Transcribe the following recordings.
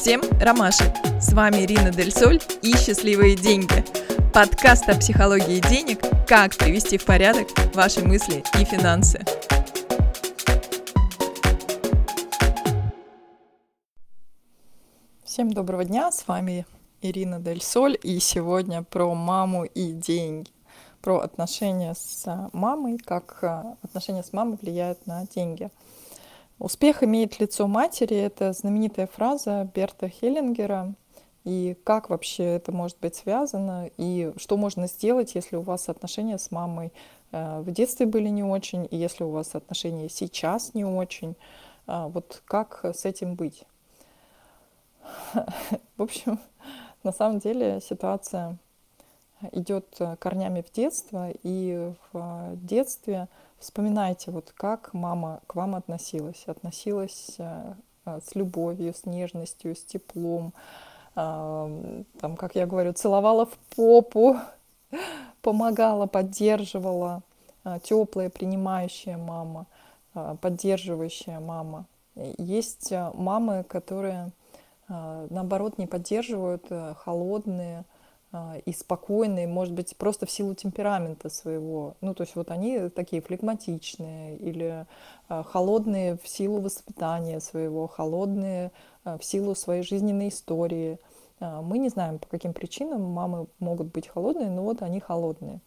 Всем ромашек! С вами Ирина Дель Соль и «Счастливые деньги» – подкаст о психологии денег, как привести в порядок ваши мысли и финансы. Всем доброго дня, с вами Ирина Дель Соль, и сегодня про маму и деньги, про отношения с мамой, как э, отношения с мамой влияют на деньги – Успех имеет лицо матери. Это знаменитая фраза Берта Хеллингера. И как вообще это может быть связано? И что можно сделать, если у вас отношения с мамой э, в детстве были не очень, и если у вас отношения сейчас не очень? А, вот как с этим быть? В общем, на самом деле ситуация идет корнями в детство, и в детстве Вспоминайте, вот как мама к вам относилась. Относилась э, э, с любовью, с нежностью, с теплом. Там, как я говорю, целовала в попу, помогала, поддерживала. Э, Теплая, принимающая мама, поддерживающая мама. Есть мамы, которые, наоборот, не поддерживают, холодные, а, и спокойные, может быть, просто в силу темперамента своего. Ну, то есть вот они такие флегматичные или а, холодные в силу воспитания своего, холодные а, в силу своей жизненной истории. Мы не знаем, по каким причинам мамы могут быть холодные, но вот они холодные.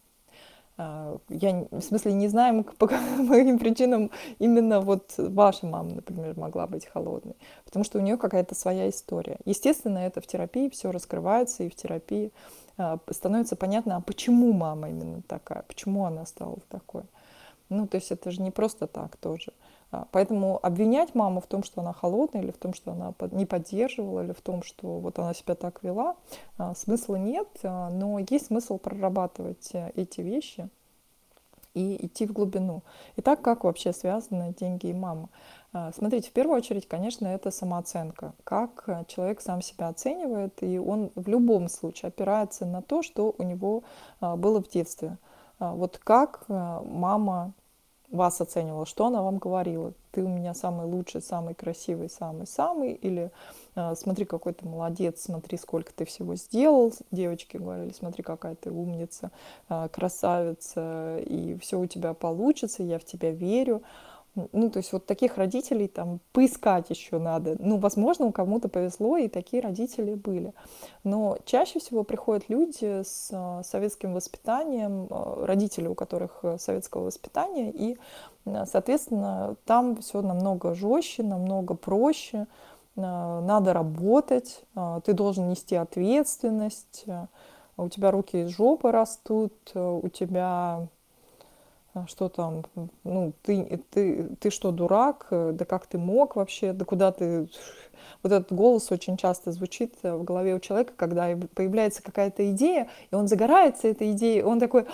Я, в смысле, не знаем, по каким причинам именно вот ваша мама, например, могла быть холодной. Потому что у нее какая-то своя история. Естественно, это в терапии все раскрывается, и в терапии а, становится понятно, а почему мама именно такая, почему она стала такой. Ну, то есть это же не просто так тоже. А, поэтому обвинять маму в том, что она холодная, или в том, что она не поддерживала, или в том, что вот она себя так вела, а, смысла нет, но есть смысл прорабатывать э, эти вещи и идти в глубину. Итак, как вообще связаны деньги и мама? А, смотрите, в первую очередь, конечно, это самооценка. Как э, человек сам себя оценивает, и он в любом случае опирается на то, что у него а, было в детстве. А, вот как э, мама вас оценивала, что она вам говорила. Ты у меня самый лучший, самый красивый, самый-самый. Или смотри, какой ты молодец, смотри, сколько ты всего сделал. Девочки говорили, смотри, какая ты умница, красавица, и все у тебя получится, я в тебя верю. Ну, то есть вот таких родителей там поискать еще надо. Ну, возможно, у кому-то повезло, и такие родители были. Но чаще всего приходят люди с а, советским воспитанием, а, родители, у которых э, советского воспитания, и, соответственно, там все намного жестче, намного проще. Надо работать, ты должен нести ответственность, у тебя руки из жопы растут, у тебя что там, ну, ты, ты, ты что, дурак, да как ты мог вообще, да куда ты... Вот этот голос очень часто звучит в голове у человека, когда появляется какая-то идея, и он загорается этой идеей, он такой,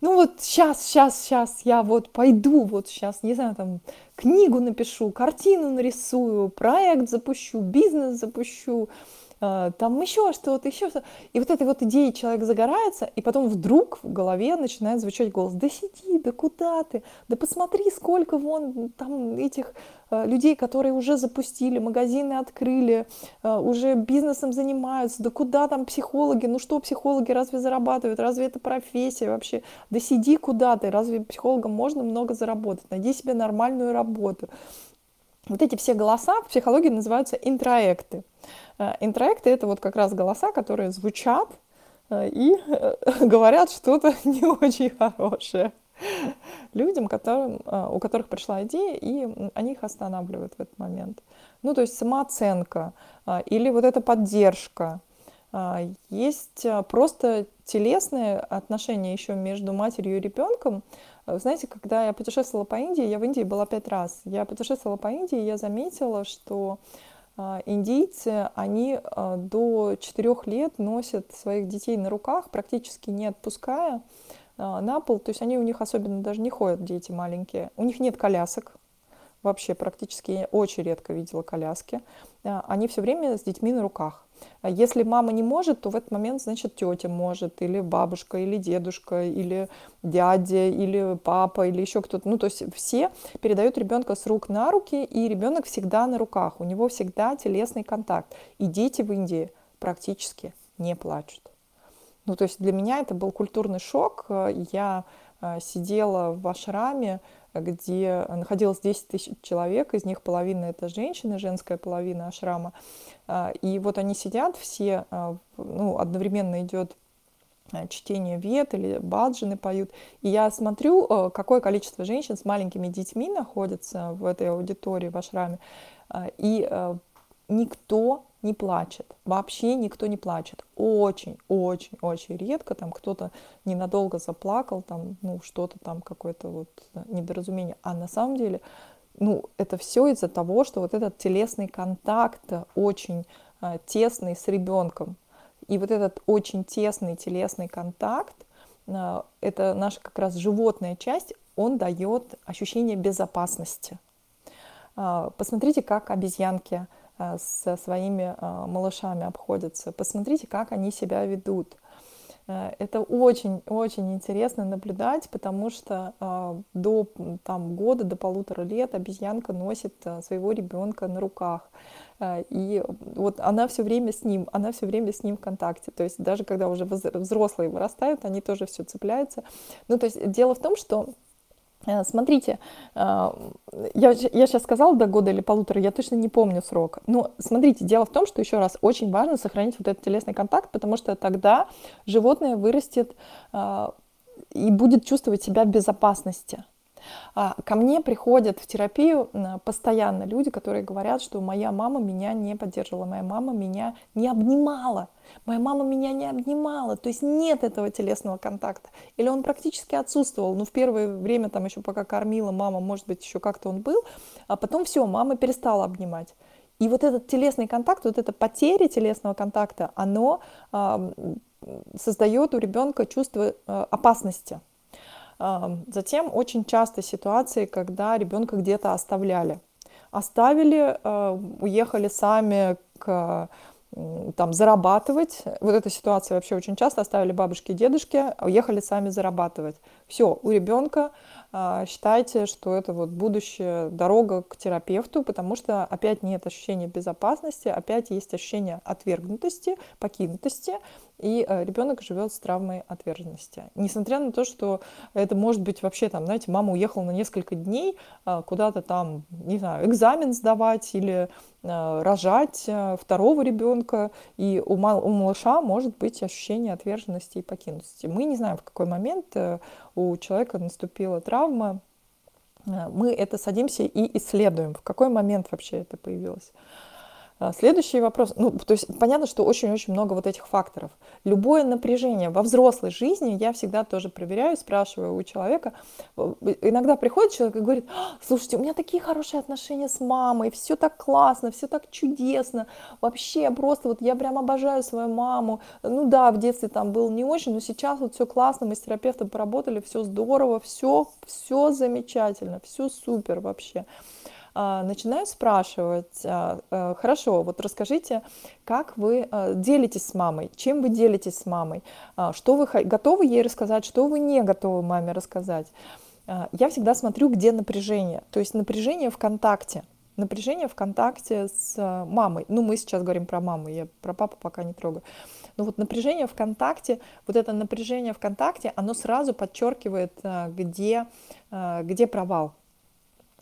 ну вот сейчас, сейчас, сейчас я вот пойду, вот сейчас, не знаю, там, книгу напишу, картину нарисую, проект запущу, бизнес запущу, а, там еще что-то, еще что-то. И вот этой вот идеей человек загорается, и потом вдруг в голове начинает звучать голос, да сиди, да куда ты, да посмотри, сколько вон там этих а, людей, которые уже запустили, магазины открыли, а, уже бизнесом занимаются, да куда там психологи, ну что психологи разве зарабатывают, разве это профессия вообще, да сиди куда ты, разве психологам можно много заработать, найди себе нормальную работу. Вот эти все голоса в психологии называются интроекты. Э, интроекты — это вот как раз голоса, которые звучат э, и э, говорят что-то не очень хорошее людям, которым, у которых пришла идея, и они их останавливают в этот момент. Ну, то есть самооценка или вот эта поддержка. Есть просто телесные отношения еще между матерью и ребенком. Знаете, когда я путешествовала по Индии, я в Индии была пять раз, я путешествовала по Индии, я заметила, что а, индийцы, они а, до 4 лет носят своих детей на руках, практически не отпуская а, на пол. То есть они у них особенно даже не ходят, дети маленькие. У них нет колясок, вообще практически я очень редко видела коляски. Они все время с детьми на руках. Если мама не может, то в этот момент, значит, тетя может, или бабушка, или дедушка, или дядя, или папа, или еще кто-то. Ну, то есть все передают ребенка с рук на руки, и ребенок всегда на руках, у него всегда телесный контакт. И дети в Индии практически не плачут. Ну, то есть для меня это был культурный шок. Я э, сидела в ашраме, где находилось 10 тысяч человек, из них половина это женщины, женская половина ашрама. А, и вот они сидят все, а, ну, одновременно идет а, чтение вет или баджины поют. И я смотрю, какое количество женщин с маленькими детьми находится в этой аудитории в ашраме. И никто не плачет. Вообще никто не плачет. Очень, очень, очень редко там кто-то ненадолго заплакал, там, ну, что-то там, какое-то вот недоразумение. А на самом деле, ну, это все из-за того, что вот этот телесный контакт очень а, тесный с ребенком. И вот этот очень тесный телесный контакт, а, это наша как раз животная часть, он дает ощущение безопасности. А, посмотрите, как обезьянки со своими а, малышами обходятся. Посмотрите, как они себя ведут. А, это очень-очень интересно наблюдать, потому что до там, года, до полутора лет обезьянка носит своего ребенка на руках. И вот она все время с ним, она все время с ним в контакте. То есть даже когда уже взрослые вырастают, они тоже все цепляются. Ну, то есть дело в том, что Э, смотрите, э, я, я сейчас сказала до года или полутора, я точно не помню срок. Но смотрите, дело в том, что еще раз очень важно сохранить вот этот телесный контакт, потому что тогда животное вырастет э, и будет чувствовать себя в безопасности. А, ко мне приходят в терапию постоянно люди, которые говорят, что моя мама меня не поддерживала, моя мама меня не обнимала, моя мама меня не обнимала, то есть нет этого телесного контакта. Или он практически отсутствовал, ну в первое время, там еще пока кормила мама, может быть, еще как-то он был, а потом все, мама перестала обнимать. И вот этот телесный контакт, вот эта потеря телесного контакта, оно э, создает у ребенка чувство э, опасности. Затем очень часто ситуации, когда ребенка где-то оставляли. Оставили, а, уехали сами к там зарабатывать. Вот эта ситуация вообще очень часто оставили бабушки и дедушки, уехали сами зарабатывать. Все, у ребенка а, считайте, что это вот будущая дорога к терапевту, потому что опять нет ощущения безопасности, опять есть ощущение отвергнутости, покинутости, и э, ребенок живет с травмой отверженности. Несмотря на то, что это может быть вообще там, знаете, мама уехала на несколько дней а, куда-то там, не знаю, экзамен сдавать или э, рожать э, второго ребенка, и у, мал, у малыша может быть ощущение отверженности и покинутости. Мы не знаем, в какой момент у человека наступила травма, мы это садимся и исследуем, в какой момент вообще это появилось. А, следующий вопрос. Ну, то есть понятно, что очень-очень много вот этих факторов. Любое напряжение во взрослой жизни я всегда тоже проверяю, спрашиваю у человека. Э, иногда приходит человек и говорит, «А, слушайте, у меня такие хорошие отношения с мамой, все так классно, все так чудесно. Вообще просто вот я прям обожаю свою маму. Ну да, в детстве там был не очень, но сейчас вот все классно, мы с терапевтом поработали, все здорово, все, все замечательно, все супер вообще. А, начинаю спрашивать, а, э, хорошо, вот расскажите, как вы э, делитесь с мамой, чем вы делитесь с мамой, а, что вы готовы ей рассказать, что вы не готовы маме рассказать. Я всегда смотрю, где напряжение, то есть напряжение в контакте, напряжение в контакте с э, мамой. Ну, мы сейчас говорим про маму, я про папу пока не трогаю. Но вот напряжение в контакте, вот это напряжение в контакте, оно сразу подчеркивает, где, где провал,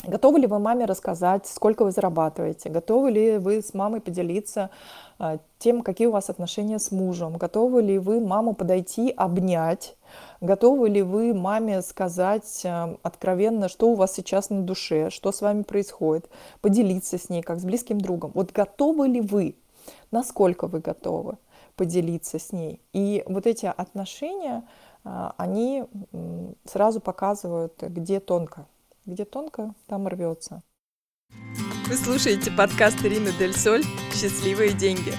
Готовы ли вы маме рассказать, сколько вы зарабатываете? Готовы ли вы с мамой поделиться а, тем, какие у вас отношения с мужем? Готовы ли вы маму подойти, обнять? Готовы ли вы маме сказать а, откровенно, что у вас сейчас на душе, что с вами происходит? Поделиться с ней, как с близким другом. Вот готовы ли вы? Насколько вы готовы поделиться с ней? И вот эти отношения, а, они сразу показывают, где тонко где тонко, там рвется. Вы слушаете подкаст Ирины Дель Соль «Счастливые деньги».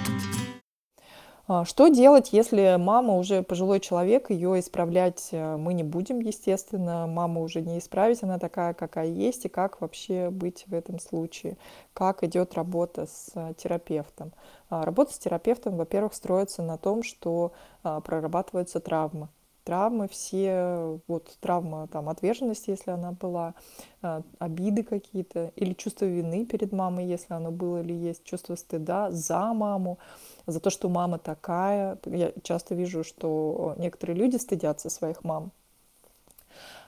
А, что делать, если мама уже пожилой человек, ее исправлять э, мы не будем, естественно, маму уже не исправить, она такая, какая есть, и как вообще быть в этом случае, как идет работа с э, терапевтом. А, работа с терапевтом, во-первых, строится на том, что а, прорабатываются травмы, травмы все, вот травма там отверженности, если она была, обиды какие-то, или чувство вины перед мамой, если оно было или есть, чувство стыда за маму, за то, что мама такая. Я часто вижу, что некоторые люди стыдятся своих мам.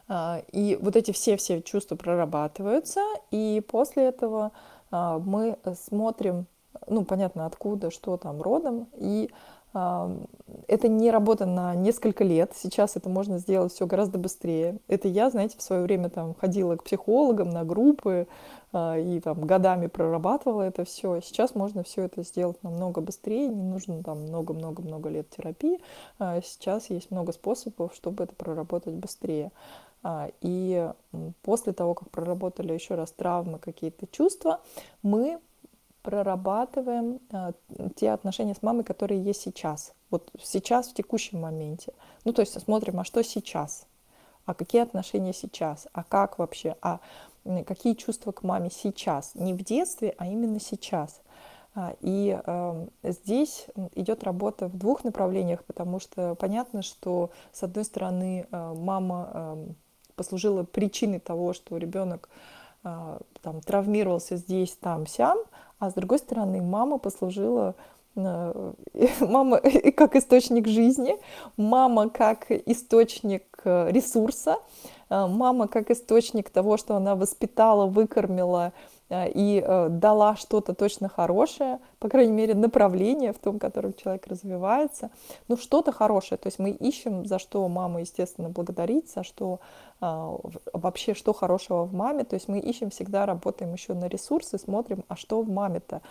А, и вот эти все-все чувства прорабатываются, и после этого а, мы смотрим, ну, понятно, откуда, что там родом, и это не работа на несколько лет. Сейчас это можно сделать все гораздо быстрее. Это я, знаете, в свое время там ходила к психологам на группы а, и там годами прорабатывала это все. Сейчас можно все это сделать намного быстрее. Не нужно там много-много-много лет терапии. А, сейчас есть много способов, чтобы это проработать быстрее. А, и после того, как проработали еще раз травмы, какие-то чувства, мы прорабатываем э, те отношения с мамой, которые есть сейчас. Вот сейчас, в текущем моменте. Ну, то есть смотрим, а что сейчас? А какие отношения сейчас? А как вообще? А какие чувства к маме сейчас? Не в детстве, а именно сейчас. А, и э, здесь идет работа в двух направлениях, потому что понятно, что с одной стороны э, мама э, послужила причиной того, что ребенок э, там травмировался здесь, там, сям, а с другой стороны, мама послужила э, мама как источник жизни, мама как источник э, ресурса, э, мама как источник того, что она воспитала, выкормила и дала что-то точно хорошее, по крайней мере, направление в том, котором человек развивается, ну, что-то хорошее. То есть мы ищем, за что мама, естественно, благодарить, за что а, вообще, что хорошего в маме. То есть мы ищем всегда, работаем еще на ресурсы, смотрим, а что в маме-то,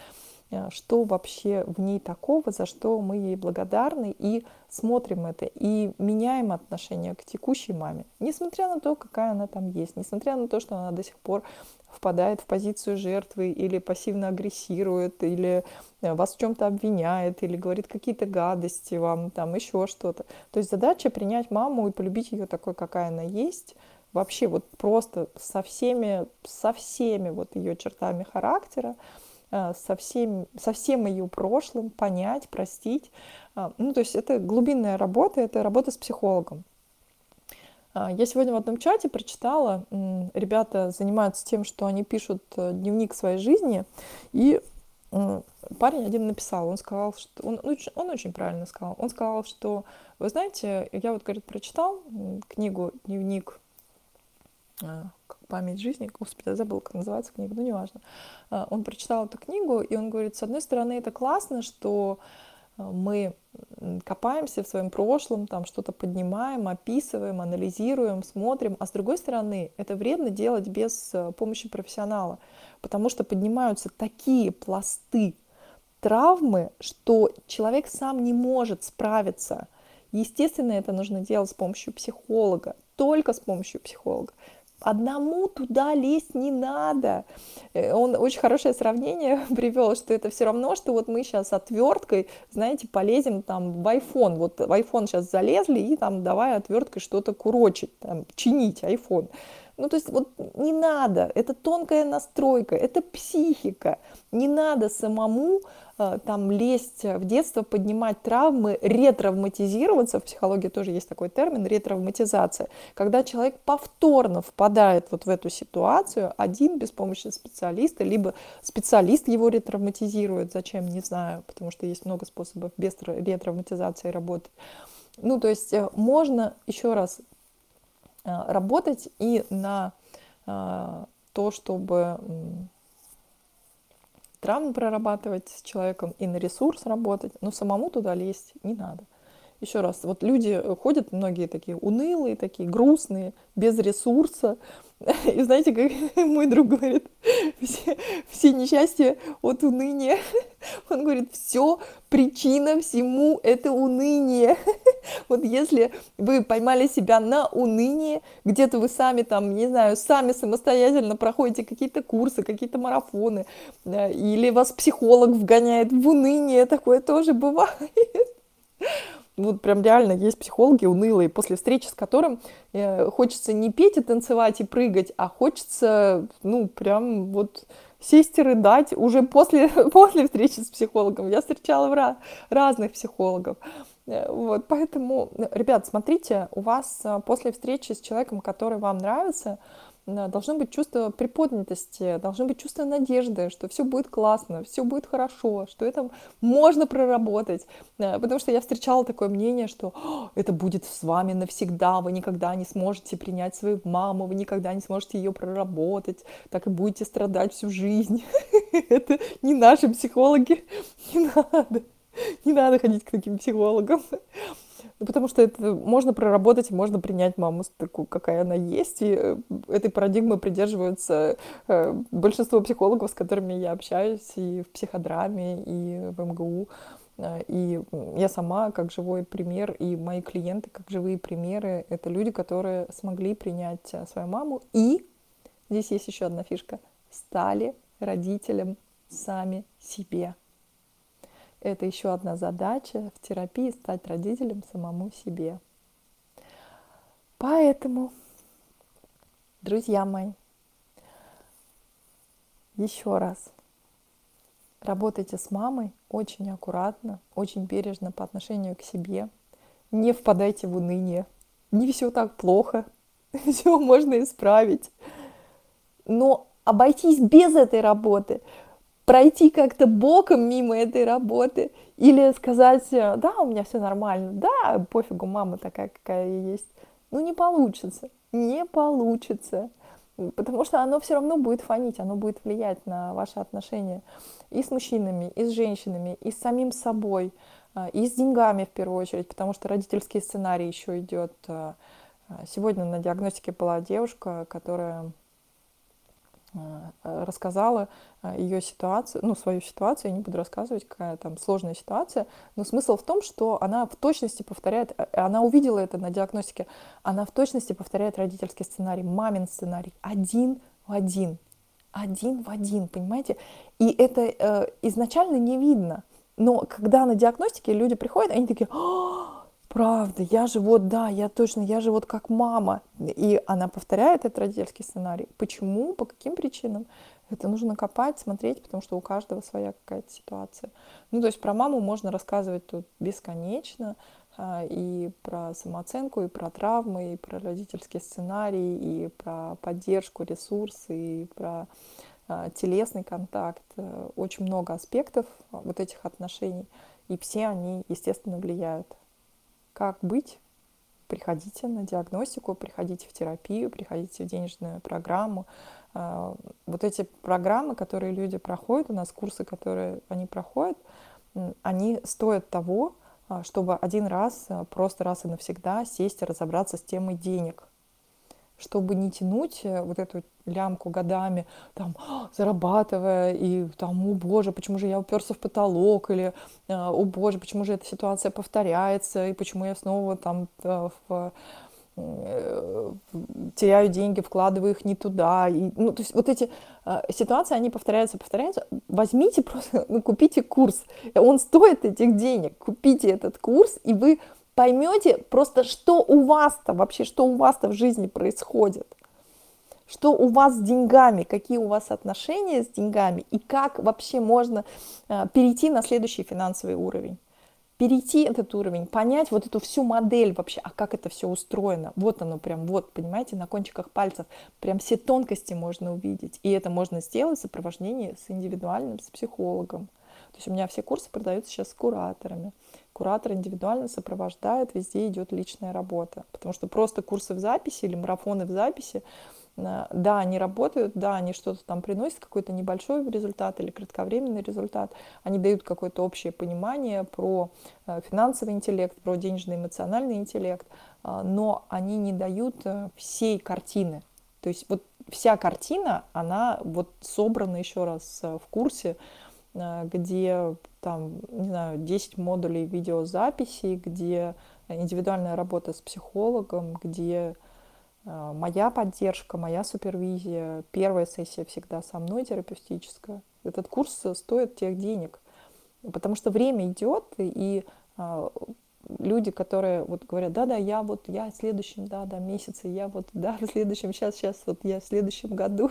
что вообще в ней такого, за что мы ей благодарны, и смотрим это, и меняем отношение к текущей маме, несмотря на то, какая она там есть, несмотря на то, что она до сих пор впадает в позицию жертвы или пассивно агрессирует, или э, вас в чем-то обвиняет, или говорит какие-то гадости вам, там еще что-то. То есть задача принять маму и полюбить ее такой, какая она есть, вообще вот просто со всеми, со всеми вот ее чертами характера, э, со всем, со всем ее прошлым, понять, простить. А, ну, то есть это глубинная работа, это работа с психологом. А, я сегодня в одном чате прочитала, ребята занимаются тем, что они пишут э, дневник своей жизни, и парень один написал, он сказал, что он, он очень правильно сказал, он сказал, что, вы знаете, я вот, говорит, прочитал книгу «Дневник память жизни, господи, я забыла, как называется книга, ну неважно. А, он прочитал эту книгу, и он говорит, с одной стороны, это классно, что мы копаемся в своем прошлом, там что-то поднимаем, описываем, анализируем, смотрим, а с другой стороны, это вредно делать без э, помощи профессионала, потому что поднимаются такие пласты травмы, что человек сам не может справиться. Естественно, это нужно делать с помощью психолога, только с помощью психолога. Одному туда лезть не надо. Э, он очень хорошее сравнение привел, что это все равно, что вот мы сейчас отверткой, знаете, полезем там в iPhone. Вот в iPhone сейчас залезли и там давай отверткой что-то курочить, там, чинить iPhone. Ну, то есть вот не надо, это тонкая настройка, это психика. Не надо самому э, там лезть в детство, поднимать травмы, ретравматизироваться. В психологии тоже есть такой термин ретравматизация. Когда человек повторно впадает вот в эту ситуацию, один без помощи специалиста, либо специалист его ретравматизирует, зачем, не знаю, потому что есть много способов без ретравматизации работать. Ну, то есть э, можно, еще раз, работать и на э, то, чтобы травму прорабатывать с человеком и на ресурс работать, но самому туда лезть не надо. Еще раз, вот люди ходят, многие такие унылые, такие грустные, без ресурса, И знаете, как мой друг говорит, все, все несчастья от уныния. Он говорит, все, причина всему это уныние. Вот если вы поймали себя на унынии, где-то вы сами там, не знаю, сами самостоятельно проходите какие-то курсы, какие-то марафоны, или вас психолог вгоняет в уныние, такое тоже бывает Вот прям реально есть психологи унылые, после встречи с которым э, хочется не петь и танцевать и прыгать, а хочется, ну, прям вот сесть и рыдать уже после, после встречи с психологом. Я встречала ra- разных психологов. Э, вот, поэтому, ребят, смотрите, у вас э, после встречи с человеком, который вам нравится, должно быть чувство приподнятости, должно быть чувство надежды, что все будет классно, все будет хорошо, что это можно проработать. Э, потому что я встречала такое мнение, что это будет с вами навсегда, вы никогда не сможете принять свою маму, вы никогда не сможете ее проработать, так и будете страдать всю жизнь. Это не наши психологи, не надо. Не надо ходить к таким психологам. Ну, потому что это можно проработать, можно принять маму такую, какая она есть. И э, этой парадигмы придерживаются э, большинство психологов, с которыми я общаюсь и в психодраме, и в МГУ. Э, и я сама как живой пример, и мои клиенты как живые примеры, это люди, которые смогли принять свою маму и, здесь есть еще одна фишка, стали родителем сами себе. Это еще одна задача в терапии стать родителем самому себе. Поэтому, друзья мои, еще раз, работайте с мамой очень аккуратно, очень бережно по отношению к себе. Не впадайте в уныние. Не все так плохо. Все можно исправить. Но обойтись без этой работы пройти как-то боком мимо этой работы или сказать, да, у меня все нормально, да, пофигу, мама такая, какая есть. Ну, не получится, не получится, потому что оно все равно будет фонить, оно будет влиять на ваши отношения и с мужчинами, и с женщинами, и с самим собой, а, и с деньгами в первую очередь, потому что родительский сценарий еще идет. А, сегодня на диагностике была девушка, которая Э, рассказала э, ее ситуацию, ну, свою ситуацию, я не буду рассказывать, какая там сложная ситуация, но смысл в том, что она в точности повторяет, э, она увидела это на диагностике, она в точности повторяет родительский сценарий, мамин сценарий, один в один, один в один, понимаете? И это э, изначально не видно, но когда на диагностике люди приходят, они такие, «А, правда, я же вот, да, я точно, я же вот как мама. И она повторяет этот родительский сценарий. Почему, по каким причинам? Это нужно копать, смотреть, потому что у каждого своя какая-то ситуация. Ну, то есть про маму можно рассказывать тут бесконечно, а, и про самооценку, и про травмы, и про родительский сценарий, и про поддержку, ресурсы, и про а, телесный контакт. Очень много аспектов вот этих отношений, и все они, естественно, влияют как быть? Приходите на диагностику, приходите в терапию, приходите в денежную программу. А, вот эти программы, которые люди проходят, у нас курсы, которые они проходят, они стоят того, а, чтобы один раз, а, просто раз и навсегда сесть и разобраться с темой денег чтобы не тянуть э, вот эту лямку годами, там, зарабатывая, и там, о боже, почему же я уперся в потолок, или э, о боже, почему же эта ситуация повторяется, и почему я снова там э, в теряю деньги, вкладываю их не туда. И, ну, то есть вот эти э, ситуации, они повторяются, повторяются. Возьмите просто, ну, купите курс. Он стоит этих денег. Купите этот курс, и вы поймете просто, что у вас-то вообще, что у вас-то в жизни происходит, что у вас с деньгами, какие у вас отношения с деньгами и как вообще можно э, перейти на следующий финансовый уровень. Перейти этот уровень, понять вот эту всю модель вообще, а как это все устроено. Вот оно прям, вот, понимаете, на кончиках пальцев. Прям все тонкости можно увидеть. И это можно сделать в сопровождении с индивидуальным, с психологом. То есть у меня все курсы продаются сейчас с кураторами куратор индивидуально сопровождает, везде идет личная работа. Потому что просто курсы в записи или марафоны в записи, да, они работают, да, они что-то там приносят, какой-то небольшой результат или кратковременный результат, они дают какое-то общее понимание про э, финансовый интеллект, про денежный эмоциональный интеллект, э, но они не дают всей картины. То есть вот вся картина, она вот собрана еще раз в курсе, где там, не знаю, 10 модулей видеозаписи, где индивидуальная работа с психологом, где э, моя поддержка, моя супервизия, первая сессия всегда со мной терапевтическая. Этот курс стоит тех денег, потому что время идет, и э, люди, которые вот говорят, да-да, я вот, я в следующем, да-да, месяце, я вот, да, в следующем, сейчас, сейчас, вот я в следующем году.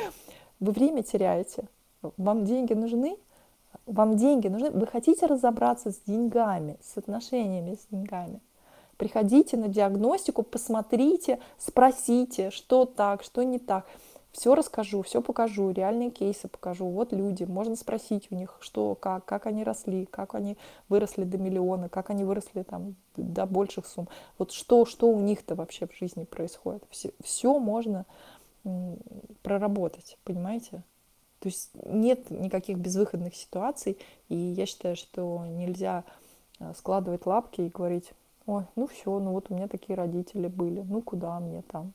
Вы время теряете. Вам деньги нужны? Вам деньги нужны? Вы хотите разобраться с деньгами, с отношениями с деньгами? Приходите на диагностику, посмотрите, спросите, что так, что не так. Все расскажу, все покажу, реальные кейсы покажу. Вот люди, можно спросить у них, что, как, как они росли, как они выросли до миллиона, как они выросли там до больших сумм. Вот что, что у них-то вообще в жизни происходит. Все, все можно проработать, понимаете? То есть нет никаких безвыходных ситуаций, и я считаю, что нельзя а, складывать лапки и говорить, ой, ну все, ну вот у меня такие родители были, ну куда мне там,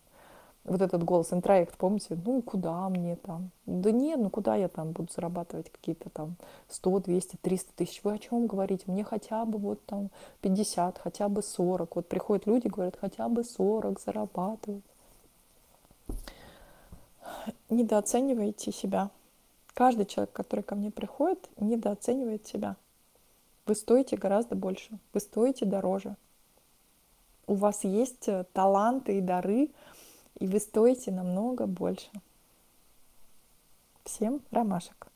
вот этот голос, интроект, помните, ну куда мне там? Да нет, ну куда я там буду зарабатывать какие-то там 100, 200, 300 тысяч? Вы о чем говорите? Мне хотя бы вот там 50, хотя бы 40. Вот приходят люди, говорят, хотя бы 40 зарабатывать. Недооценивайте себя. Каждый человек, который ко мне приходит, недооценивает себя. Вы стоите гораздо больше, вы стоите дороже. У вас есть э, таланты и дары, и вы стоите намного больше. Всем ромашек!